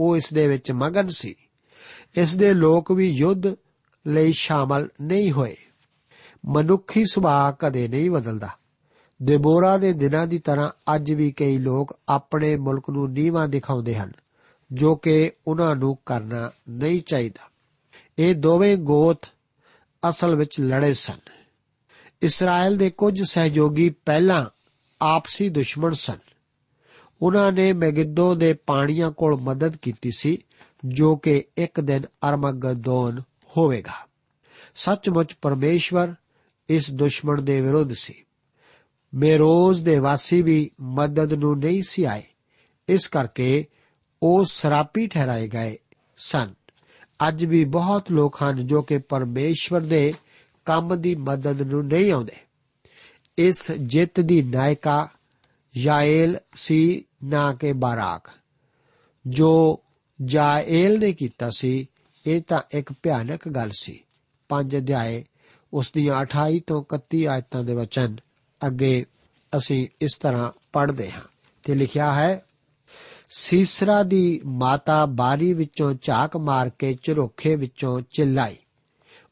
ਉਹ ਇਸ ਦੇ ਵਿੱਚ ਮਗਨ ਸੀ। ਇਸ ਦੇ ਲੋਕ ਵੀ ਯੁੱਧ ਲਈ ਸ਼ਾਮਲ ਨਹੀਂ ਹੋਏ। ਮਨੁੱਖੀ ਸੁਭਾਅ ਕਦੇ ਨਹੀਂ ਬਦਲਦਾ। ਦੇਬੋਰਾ ਦੇ ਦਿਨਾਂ ਦੀ ਤਰ੍ਹਾਂ ਅੱਜ ਵੀ ਕਈ ਲੋਕ ਆਪਣੇ ਮੁਲਕ ਨੂੰ ਨੀਵਾ ਦਿਖਾਉਂਦੇ ਹਨ, ਜੋ ਕਿ ਉਹਨਾਂ ਨੂੰ ਕਰਨਾ ਨਹੀਂ ਚਾਹੀਦਾ। ਇਹ ਦੋਵੇਂ ਗੋਤ ਅਸਲ ਵਿੱਚ ਲੜੇ ਸਨ। ਇਸਰਾਇਲ ਦੇ ਕੁਝ ਸਹਿਯੋਗੀ ਪਹਿਲਾਂ ਆਪਸੀ ਦੁਸ਼ਮਣ ਸਨ। ਉਹਨਾਂ ਨੇ ਮੈਗਿੱਦੋ ਦੇ ਪਾਣੀਆਂ ਕੋਲ ਮਦਦ ਕੀਤੀ ਸੀ, ਜੋ ਕਿ ਇੱਕ ਦਿਨ ਅਰਮਗਦੋਨ ਹੋਵੇਗਾ। ਸੱਚਮੁੱਚ ਪਰਮੇਸ਼ਵਰ ਇਸ ਦੁਸ਼ਮਣ ਦੇ ਵਿਰੁੱਧ ਸੀ। ਮੇਰੋਜ਼ ਦੇ ਵਾਸੀ ਵੀ ਮਦਦ ਨੂੰ ਨਹੀਂ ਸੀ ਆਏ। ਇਸ ਕਰਕੇ ਉਹ ਸਰਾਪੀ ਠਹਿਰਾਏ ਗਏ ਸਨ। ਅੱਜ ਵੀ ਬਹੁਤ ਲੋਕ ਹਨ ਜੋ ਕਿ ਪਰਮੇਸ਼ਵਰ ਦੇ ਕੰਮ ਦੀ ਮਦਦ ਨੂੰ ਨਹੀਂ ਆਉਂਦੇ। ਇਸ ਜਿੱਤ ਦੀ ਨਾਇਕਾ ਯਾਏਲ ਸੀ ਨਾ ਕਿ ਬਾਰਾਕ। ਜੋ ਜਾਏਲ ਨੇ ਕੀਤਾ ਸੀ, ਇਹ ਤਾਂ ਇੱਕ ਭਿਆਨਕ ਗੱਲ ਸੀ। ਪੰਜ ਅਧਿਆਏ, ਉਸ ਦੀਆਂ 28 ਤੋਂ 31 ਆਇਤਾਂ ਦੇ ਵਚਨ ਅੱਗੇ ਅਸੀਂ ਇਸ ਤਰ੍ਹਾਂ ਪੜ੍ਹਦੇ ਹਾਂ ਤੇ ਲਿਖਿਆ ਹੈ, ਸੀਸਰਾ ਦੀ ਮਾਤਾ ਬਾਰੀ ਵਿੱਚੋਂ ਝਾਕ ਮਾਰ ਕੇ ਝਰੋਖੇ ਵਿੱਚੋਂ ਚਿল্ਲਾਈ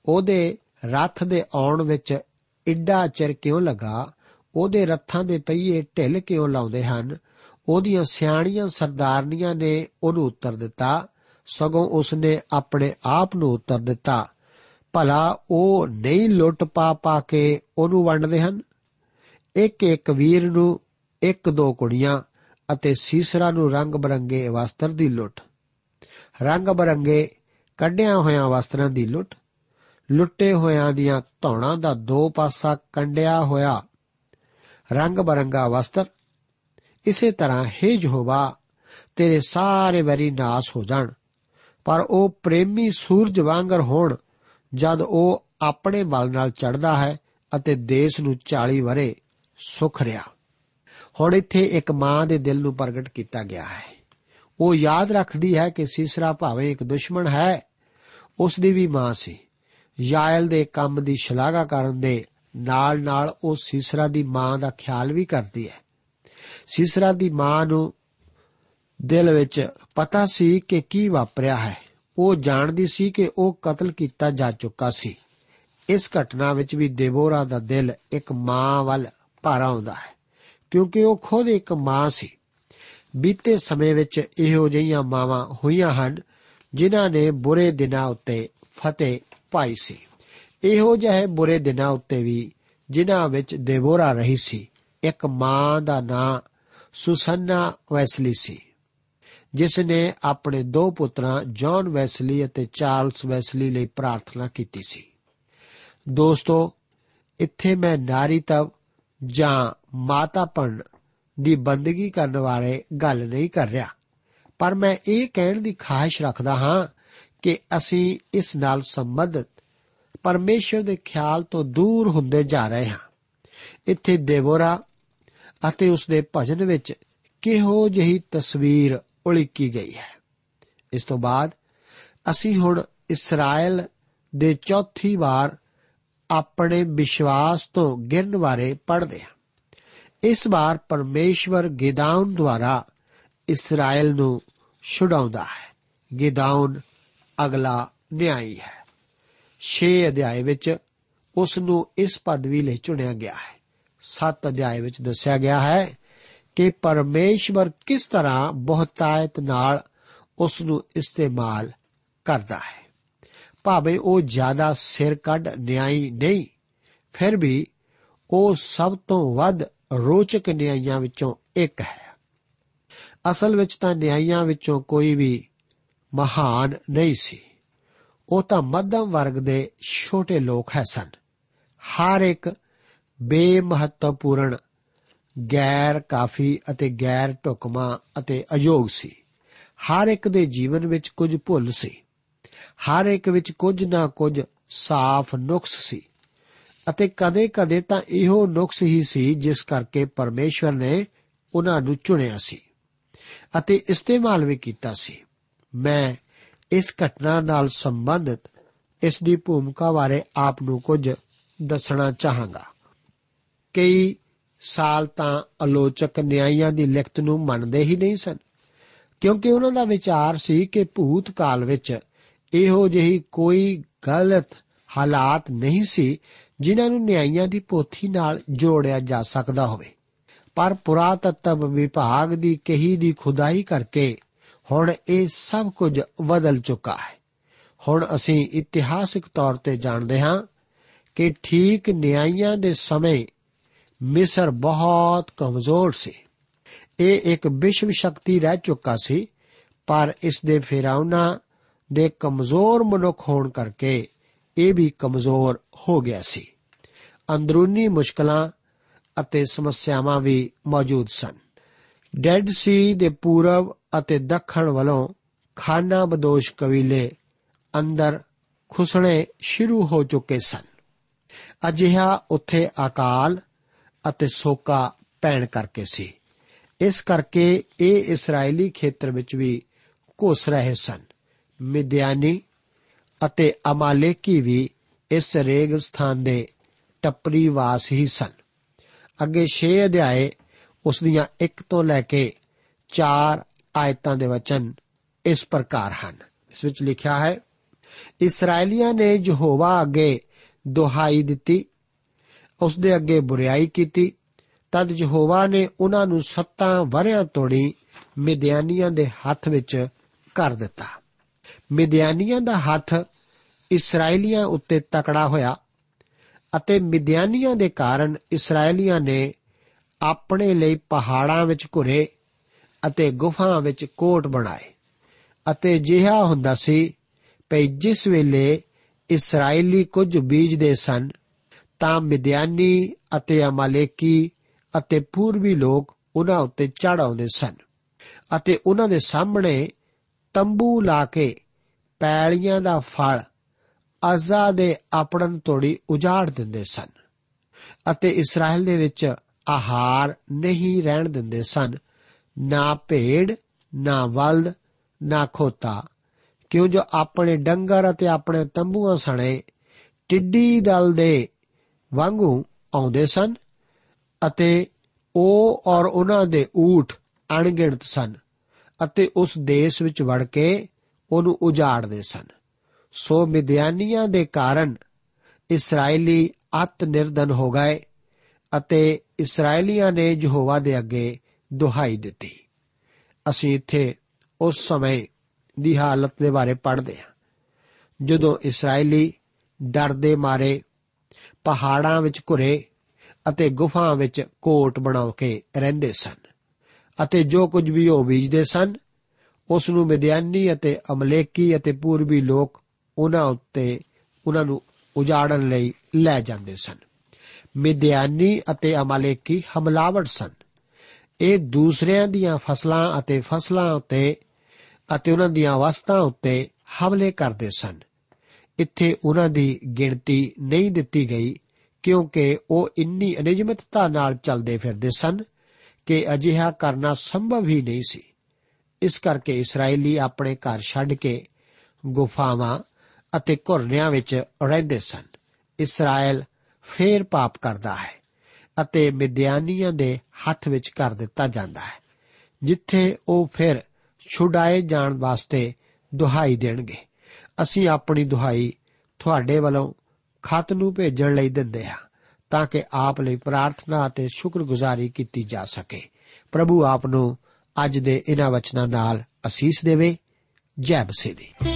ਉਹਦੇ ਰੱਥ ਦੇ ਆਉਣ ਵਿੱਚ ਇੱਡਾ ਚਿਰ ਕਿਉਂ ਲੱਗਾ? ਉਹਦੇ ਰੱਥਾਂ ਦੇ ਪਹੀਏ ਢਿੱਲ ਕਿਉਂ ਲਾਉਂਦੇ ਹਨ? ਉਹਦੀਆਂ ਸਿਆਣੀਆਂ ਸਰਦਾਰਨੀਆਂ ਨੇ ਉਹਨੂੰ ਉੱਤਰ ਦਿੱਤਾ। ਸਗੋਂ ਉਸਨੇ ਆਪਣੇ ਆਪ ਨੂੰ ਉੱਤਰ ਦਿੱਤਾ। ਭਲਾ ਉਹ ਨਹੀਂ ਲੁੱਟ ਪਾ ਪਾ ਕੇ ਉਹਨੂੰ ਵੰਡਦੇ ਹਨ? ਇੱਕ ਇੱਕ ਵੀਰ ਨੂੰ ਇੱਕ ਦੋ ਕੁੜੀਆਂ ਅਤੇ ਸੀਸਰਾ ਨੂੰ ਰੰਗ ਬਰੰਗੇ ਵਸਤਰ ਦੀ ਲੁੱਟ। ਰੰਗ ਬਰੰਗੇ ਕੱਢਿਆਂ ਹੋਇਆਂ ਵਸਤਰਾਂ ਦੀ ਲੁੱਟ, ਲੁੱਟੇ ਹੋਇਆਂ ਦੀਆਂ ਧੌਣਾਂ ਦਾ ਦੋ ਪਾਸਾ ਕੰਡਿਆ ਹੋਇਆ ਰੰਗ ਬਰੰਗਾ ਵਸਤਰ। ਇਸੇ ਤਰ੍ਹਾਂ, ਹੈ ਯਹੋਵਾ, ਤੇਰੇ ਸਾਰੇ ਵਰੀ ਨਾਸ ਹੋ ਜਾਣ, ਪਰ ਉਹ ਪ੍ਰੇਮੀ ਸੂਰਜ ਵਾਂਗਰ ਹੋਣ, ਜਦ ਉਹ ਆਪਣੇ ਬਲ ਨਾਲ ਚੜਦਾ ਹੈ ਅਤੇ ਦੇਸ਼ ਨੂੰ 40 ਵਰੇ ਸੁਖ ਰਿਆ। ਹੁਣ ਇੱਥੇ ਇੱਕ ਮਾਂ ਦੇ ਦਿਲ ਨੂੰ ਪ੍ਰਗਟ ਕੀਤਾ ਗਿਆ ਹੈ। ਉਹ ਯਾਦ ਰੱਖਦੀ ਹੈ ਕਿ ਸੀਸਰਾ ਭਾਵੇਂ ਇੱਕ ਦੁਸ਼ਮਣ ਹੈ ਉਸ ਦੀ ਵੀ ਮਾਂ ਸੀ। ਯਾਇਲ ਦੇ ਕੰਮ ਦੀ ਸ਼ਲਾਘਾ ਕਰਨ ਦੇ ਨਾਲ ਨਾਲ ਉਹ ਸੀਸਰਾ ਦੀ ਮਾਂ ਦਾ ਖਿਆਲ ਵੀ ਕਰਦੀ ਹੈ। ਸੀਸਰਾ ਦੀ ਮਾਂ ਨੂੰ ਦਿਲ ਵਿੱਚ ਪਤਾ ਸੀ ਕਿ ਕੀ ਵਾਪਰਿਆ ਹੈ। ਉਹ ਜਾਣਦੀ ਸੀ ਕਿ ਉਹ ਕਤਲ ਕੀਤਾ ਜਾ ਚੁੱਕਾ ਸੀ। ਇਸ ਘਟਨਾ ਵਿੱਚ ਵੀ ਦੇਵੋਰਾ ਦਾ ਦਿਲ ਇੱਕ ਮਾਂ ਵੱਲ ਭਾਰਾ ਆਉਂਦਾ ਹੈ, ਕਿਉਂਕਿ ਉਹ ਖੁਦ ਇੱਕ ਮਾਂ ਸੀ। ਬੀਤੇ ਸਮੇਂ ਵਿੱਚ ਇਹੋ ਜਿਹੀਆਂ ਮਾਵਾਂ ਹੋਈਆਂ ਹਨ, ਜਿਨ੍ਹਾਂ ਨੇ ਬੁਰੇ ਦਿਨਾਂ ਉੱਤੇ ਫਤਿਹ ਪਾਈ ਸੀ। ਇਹੋ ਜਿਹੇ ਬੁਰੇ ਦਿਨਾਂ ਉੱਤੇ ਵੀ ਜਿਨ੍ਹਾਂ ਵਿੱਚ ਦੇਵੋਰਾ ਰਹੀ ਸੀ, ਇੱਕ ਮਾਂ ਦਾ ਨਾਂ ਸੁਸੰਨਾ ਵੈਸਲੀ ਸੀ, ਜਿਸ ਨੇ ਆਪਣੇ ਦੋ ਪੁੱਤਰਾਂ ਜੌਨ ਵੈਸਲੀ ਅਤੇ ਚਾਰਲਸ ਵੈਸਲੀ ਲਈ ਪ੍ਰਾਰਥਨਾ ਕੀਤੀ ਸੀ। ਦੋਸਤੋ, ਇੱਥੇ ਮੈਂ ਨਾਰੀਤਵ ਜਾਂ ਮਾਤਾਪਣ ਦੀ ਬੰਦਗੀ ਕਰਨ ਬਾਰੇ ਗੱਲ ਨਹੀਂ ਕਰ ਰਿਹਾ। ਪਰ ਮੈਂ ਇਹ ਕਹਿਣ ਦੀ ਖਾਹਿਸ਼ ਰੱਖਦਾ ਹਾਂ ਕਿ ਅਸੀਂ ਇਸ ਨਾਲ ਸੰਬੰਧਿਤ ਪਰਮੇਸ਼ਰ ਦੇ ਖਿਆਲ ਤੋਂ ਦੂਰ ਹੁੰਦੇ ਜਾ ਰਹੇ ਹਾਂ। ਇੱਥੇ ਦੇਵੋਰਾ ਅਤੇ ਉਸ ਦੇ ਭਜਨ ਵਿੱਚ ਕਿਹੋ ਜਿਹੀ ਤਸਵੀਰ ਉਲੀਕੀ ਗਈ ਹੈ। ਇਸ ਤੋਂ ਬਾਅਦ ਅਸੀਂ ਹੁਣ ਇਸਰਾਇਲ ਦੇ ਚੌਥੀ ਵਾਰ ਆਪਣੇ ਵਿਸ਼ਵਾਸ ਤੋਂ ਗਿਰਨ ਬਾਰੇ ਪੜ੍ਹਦੇ ਹਾਂ। ਇਸ ਵਾਰ ਪਰਮੇਸ਼ਵਰ ਗਿਦਾਉਨ ਦੁਆਰਾ ਇਸਰਾਇਲ ਨੂੰ ਛੁਡਾਉਂਦਾ ਹੈ। ਗਿਦਾਉਨ ਅਗਲਾ ਨਿਆਈ ਹੈ। 6 ਅਧਿਆਏ ਵਿੱਚ ਉਸ ਨੂੰ ਇਸ ਪਦਵੀ ਲਈ ਚੁਣਿਆ ਗਿਆ ਹੈ। 7 ਅਧਿਆਏ ਵਿੱਚ ਦੱਸਿਆ ਗਿਆ ਹੈ ਕਿ ਪਰਮੇਸ਼ਵਰ ਕਿਸ ਤਰ੍ਹਾਂ ਬਹੁਤਾਇਤ ਨਾਲ ਉਸ ਨੂੰ ਇਸਤੇਮਾਲ ਕਰਦਾ ਹੈ। ਭਾਵੇਂ ਉਹ ਜ਼ਿਆਦਾ ਸਿਰ ਕੱਢ ਨਿਆਈ ਨਹੀਂ, ਫਿਰ ਵੀ ਉਹ ਸਭ ਤੋਂ ਵੱਧ ਰੋਚਕ ਨਿਆਈਆਂ ਵਿੱਚੋਂ ਇੱਕ ਹੈ। ਅਸਲ ਵਿੱਚ ਤਾਂ ਨਿਆਈਆਂ ਵਿੱਚੋਂ ਕੋਈ ਵੀ ਮਹਾਨ ਨਹੀਂ ਸੀ। ਉਹ ਤਾਂ ਮੱਧਮ ਵਰਗ ਦੇ ਛੋਟੇ ਲੋਕ ਹੈ ਸਨ। ਹਰ ਇੱਕ ਬੇਮਹੱਤਵਪੂਰਨ, ਗੈਰ ਕਾਫੀ ਅਤੇ ਗੈਰ ਢੁਕਮਾ ਅਤੇ ਅਯੋਗ ਸੀ। ਹਰ ਇੱਕ ਦੇ ਜੀਵਨ ਵਿੱਚ ਕੁਝ ਭੁੱਲ ਸੀ। ਹਰ ਇੱਕ ਵਿੱਚ ਕੁਝ ਨਾ ਕੁਝ ਸਾਫ਼ ਨੁਕਸ ਸੀ। ਅਤੇ ਕਦੇ-ਕਦੇ ਤਾਂ ਇਹੋ ਨੁਕਸ ਹੀ ਸੀ ਜਿਸ ਕਰਕੇ ਪਰਮੇਸ਼ਵਰ ਨੇ ਉਹਨਾਂ ਨੂੰ ਚੁਣਿਆ ਸੀ। ਅਤੇ ਇਸਤੇਮਾਲ ਵੀ ਕੀਤਾ ਸੀ। ਮੈਂ ਇਸ ਘਟਨਾ ਨਾਲ ਸੰਬੰਧਿਤ ਇਸ ਦੀ ਭੂਮਿਕਾ ਬਾਰੇ ਆਪ ਨੂੰ ਕੁਝ ਦੱਸਣਾ ਚਾਹਾਂਗਾ। ਕਈ ਸਾਲ ਤਾਂ ਆਲੋਚਕ ਨਿਆਂਇਆਂ ਦੀ ਲਿਖਤ ਨੂੰ ਮੰਨਦੇ ਹੀ ਨਹੀਂ ਸਨ, ਕਿਉਂਕਿ ਉਹਨਾਂ ਦਾ ਵਿਚਾਰ ਸੀ ਕਿ ਭੂਤ ਕਾਲ ਵਿੱਚ ਇਹੋ ਜਿਹੀ ਕੋਈ ਗਲਤ ਹਾਲਾਤ ਨਹੀਂ ਸੀ ਜਿਨ੍ਹਾਂ ਨੂੰ ਨਿਆਂਇਆਂ ਦੀ ਪੋਥੀ ਨਾਲ ਜੋੜਿਆ ਜਾ ਸਕਦਾ ਹੋਵੇ। ਪਰ ਪੁਰਾਤਤਵ ਵਿਭਾਗ ਦੀ ਕਹੀ ਦੀ ਖੁਦਾਈ ਕਰਕੇ ਹੁਣ ਇਹ ਸਭ ਕੁਝ ਬਦਲ ਚੁੱਕਾ ਹੈ। ਹੁਣ ਅਸੀਂ ਇਤਿਹਾਸਿਕ ਤੌਰ ਤੇ ਜਾਣਦੇ ਹਾਂ ਕਿ ਠੀਕ ਨਿਆਂਇਆਂ ਦੇ ਸਮੇਂ ਮਿਸਰ ਬਹੁਤ ਕਮਜ਼ੋਰ ਸੀ। ਇਹ ਇੱਕ ਵਿਸ਼ਵ ਸ਼ਕਤੀ ਰਹਿ ਚੁੱਕਾ ਸੀ, ਪਰ ਇਸ ਦੇ ਫਿਰਾਉਣਾ ਦੇ ਕਮਜ਼ੋਰ ਮਨੁੱਖ ਹੋਣ ਕਰਕੇ ਇਹ ਵੀ ਕਮਜ਼ੋਰ ਹੋ ਗਿਆ ਸੀ। ਅੰਦਰੂਨੀ ਮੁਸ਼ਕਲਾਂ ਅਤੇ ਸਮੱਸਿਆਵਾਂ ਵੀ ਮੌਜੂਦ ਸਨ। ਡੈਡ ਸੀ ਦੇ ਪੂਰਬ ਅਤੇ ਦੱਖਣ ਵੱਲੋਂ ਖਾਨਾ ਬਦੋਸ਼ ਕਬੀਲੇ ਅੰਦਰ ਖੁਸਣੇ ਸ਼ੁਰੂ ਹੋ ਚੁੱਕੇ ਸਨ। ਅਜਿਹਾ ਉੱਥੇ ਅਕਾਲ ਅਤੇ ਸੋਕਾ ਪੈਣ ਕਰਕੇ ਸੀ। ਇਸ ਕਰਕੇ ਇਹ ਇਸرائیਲੀ ਖੇਤਰ ਵਿੱਚ ਵੀ ਘੁਸ ਰਹੇ ਸਨ। ਮਿਦਿਆਨੀ ਅਤੇ ਅਮਾਲੇਕੀ ਵੀ ਇਸ ਰੇਗਿਸਤਾਨ ਦੇ ਟੱਪਰੀ ਵਾਸ ਹੀ ਸਨ। ਅੱਗੇ 6 ਅਧਿਆਏ ਉਸ ਦੀਆਂ 1 ਤੋਂ ਲੈ ਕੇ 4 ਆਇਤਾਂ ਦੇ ਵਚਨ ਇਸ ਪ੍ਰਕਾਰ ਹਨ। ਇਸ ਵਿੱਚ ਲਿਖਿਆ ਹੈ ਇਸرائیਲੀਆਂ ਨੇ ਯਹੋਵਾ ਅੱਗੇ ਦੁਹਾਈ ਦਿੱਤੀ, ਉਸ ਦੇ ਅੱਗੇ ਬੁਰੀਾਈ ਕੀਤੀ, ਤਦ ਯਹੋਵਾ ਨੇ ਉਹਨਾਂ ਨੂੰ ਸੱਤਾਂ ਵਰਿਆਂ ਤੋੜੀ ਮਿਦਿਆਨੀਆਂ ਦੇ ਹੱਥ ਵਿੱਚ ਕਰ ਦਿੱਤਾ। ਮਿਦਿਆਨੀਆਂ ਦਾ ਹੱਥ ਇਸرائیਲੀਆਂ ਉੱਤੇ ਤਕੜਾ ਹੋਇਆ ਅਤੇ ਮਿਦਿਆਨੀਆਂ ਦੇ ਕਾਰਨ ਇਸرائیਲੀਆਂ ਨੇ ਆਪਣੇ ਲਈ ਪਹਾੜਾਂ ਵਿੱਚ ਘੁਰੇ ਅਤੇ ਗੁਫਾਵਾਂ ਵਿੱਚ ਕੋਟ ਬਣਾਏ ਅਤੇ ਜਿਹਾ ਹੁੰਦਾ ਸੀ ਪਈ ਜਿਸ ਵੇਲੇ ਇਸرائیਲੀ ਕੁਝ ਬੀਜਦੇ ਸਨ, ਤਾਂ ਮਿਦਿਆਨੀ ਅਤੇ ਅਮਾਲੇਕੀ ਅਤੇ ਪੂਰਬੀ ਲੋਕ ਉਹਨਾਂ ਉੱਤੇ ਚੜ ਆਉਂਦੇ ਸਨ ਅਤੇ ਉਹਨਾਂ ਦੇ ਸਾਹਮਣੇ ਤੰਬੂ ਲਾ ਕੇ ਪੈਲੀਆਂ ਦਾ ਫਲ ਅਜ਼ਾ ਦੇ ਆਪਣਨ ਤੋੜੀ ਉਜਾੜ ਦਿੰਦੇ ਸਨ ਅਤੇ ਇਸਰਾਇਲ ਦੇ ਵਿੱਚ ਆਹਾਰ ਨਹੀਂ ਰਹਿਣ ਦਿੰਦੇ ਸਨ। ਨਾ ਭੇਡ, ਨਾ ਵਲਦ, ਨਾ ਖੋਤਾ। ਕਿਉਂ ਜੋ ਆਪਣੇ ਡੰਗਰ ਅਤੇ ਆਪਣੇ ਤੰਬੂਆਂ ਸਣੇ ਟਿੱਡੀ ਦਲ ਦੇ ਵਾਂਗੂ ਆਉਂਦੇ ਸਨ ਅਤੇ ਉਹ ਔਰ ਉਹਨਾਂ ਦੇ ਊਠ ਅਣਗਿਣਤ ਸਨ ਅਤੇ ਉਸ ਦੇਸ਼ ਵਿੱਚ ਵੜ ਕੇ ਉਹਨੂੰ ਉਜਾੜਦੇ ਸਨ। ਸੋ ਮਿਦਿਆਨੀਆਂ ਦੇ ਕਾਰਨ ਇਸرائیਲੀ ਅਤ ਨਿਰਧਨ ਹੋ ਗਏ ਅਤੇ ਇਸرائیਲੀਆਂ ਨੇ ਯਹੋਵਾ ਦੇ ਅੱਗੇ ਦੁਹਾਈ ਦਿੱਤੀ। ਅਸੀਂ ਇੱਥੇ ਉਸ ਸਮੇਂ ਦੀ ਹਾਲਤ ਦੇ ਬਾਰੇ ਪੜ੍ਹਦੇ ਹਾਂ। ਜਦੋਂ ਇਸرائیਲੀ ਡਰ ਦੇ ਮਾਰੇ, ਪਹਾੜਾਂ ਵਿੱਚ ਘੁਰੇ ਅਤੇ ਗੁਫਾਵਾਂ ਵਿੱਚ ਕੋਟ ਬਣਾ ਕੇ ਰਹਿੰਦੇ ਸਨ ਅਤੇ ਜੋ ਕੁਝ ਵੀ ਉਹ ਬੀਜਦੇ ਸਨ ਉਸ ਨੂੰ ਮਿਦਿਆਨੀ ਅਤੇ ਅਮਲੇਕੀ ਅਤੇ ਪੂਰਬੀ ਲੋਕ ਉਹਨਾਂ ਉੱਤੇ, ਉਹਨਾਂ ਨੂੰ ਉਜਾੜਨ ਲਈ ਲੈ ਜਾਂਦੇ ਸਨ। ਮਿਦਿਆਨੀ ਅਤੇ ਅਮਲੇਕੀ ਹਮਲਾਵਰ ਸਨ। ਇਹ ਦੂਸਰਿਆਂ ਦੀਆਂ ਫਸਲਾਂ ਅਤੇ ਫਸਲਾਂ ਉੱਤੇ ਅਤੇ ਉਹਨਾਂ ਦੀਆਂ ਵਸਤਾਂ ਉੱਤੇ ਹਮਲੇ ਕਰਦੇ ਸਨ। ਇੱਥੇ ਉਹਨਾਂ ਦੀ ਗਿਣਤੀ ਨਹੀਂ ਦਿੱਤੀ ਗਈ, ਕਿਉਂਕਿ ਉਹ ਇੰਨੀ ਅਨਿਯਮਿਤਤਾ ਨਾਲ ਚੱਲਦੇ ਫਿਰਦੇ ਸਨ ਕਿ ਅਜਿਹਾ ਕਰਨਾ ਸੰਭਵ ਹੀ ਨਹੀਂ ਸੀ। ਇਸ ਕਰਕੇ ਇਸرائیਲੀ ਆਪਣੇ ਘਰ ਛੱਡ ਕੇ ਗੁਫਾਵਾਂ ਅਤੇ ਘੁਰਨਿਆਂ ਵਿੱਚ ਰਹਿੰਦੇ ਸਨ। ਇਸਰਾਇਲ ਫੇਰ ਪਾਪ ਕਰਦਾ ਹੈ ਅਤੇ ਮਿਦਿਆਨੀਆਂ ਦੇ ਹੱਥ ਵਿੱਚ ਕਰ ਦਿੱਤਾ ਜਾਂਦਾ ਹੈ, ਜਿੱਥੇ ਉਹ ਫਿਰ ਛੁਡਾਏ ਜਾਣ ਵਾਸਤੇ ਦੁਹਾਈ ਦੇਣਗੇ। ਅਸੀਂ ਆਪਣੀ ਦੁਹਾਈ ਤੁਹਾਡੇ ਵੱਲੋਂ ਖਤ ਨੂੰ ਭੇਜਣ ਲਈ ਦਿੰਦੇ ਹਾਂ, ਤਾਂ ਕਿ ਆਪ ਲਈ ਪ੍ਰਾਰਥਨਾ ਅਤੇ ਸ਼ੁਕਰਗੁਜ਼ਾਰੀ ਕੀਤੀ ਜਾ ਸਕੇ। ਪ੍ਰਭੂ ਆਪ ਨੂੰ ਅੱਜ ਦੇ ਇਹਨਾਂ ਵਚਨਾਂ ਨਾਲ ਅਸੀਸ ਦੇਵੇ ਜੈ ਮਸੀਹ ਦੀ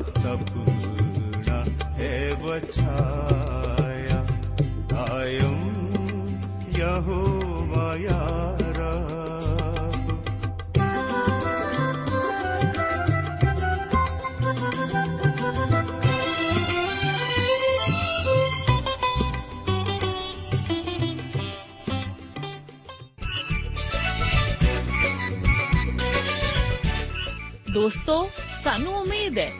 तख्त अपना है बचाया दायम यहोवा यारब ਦੋਸਤੋ ਸਾਨੂੰ ਉਮੀਦ ਹੈ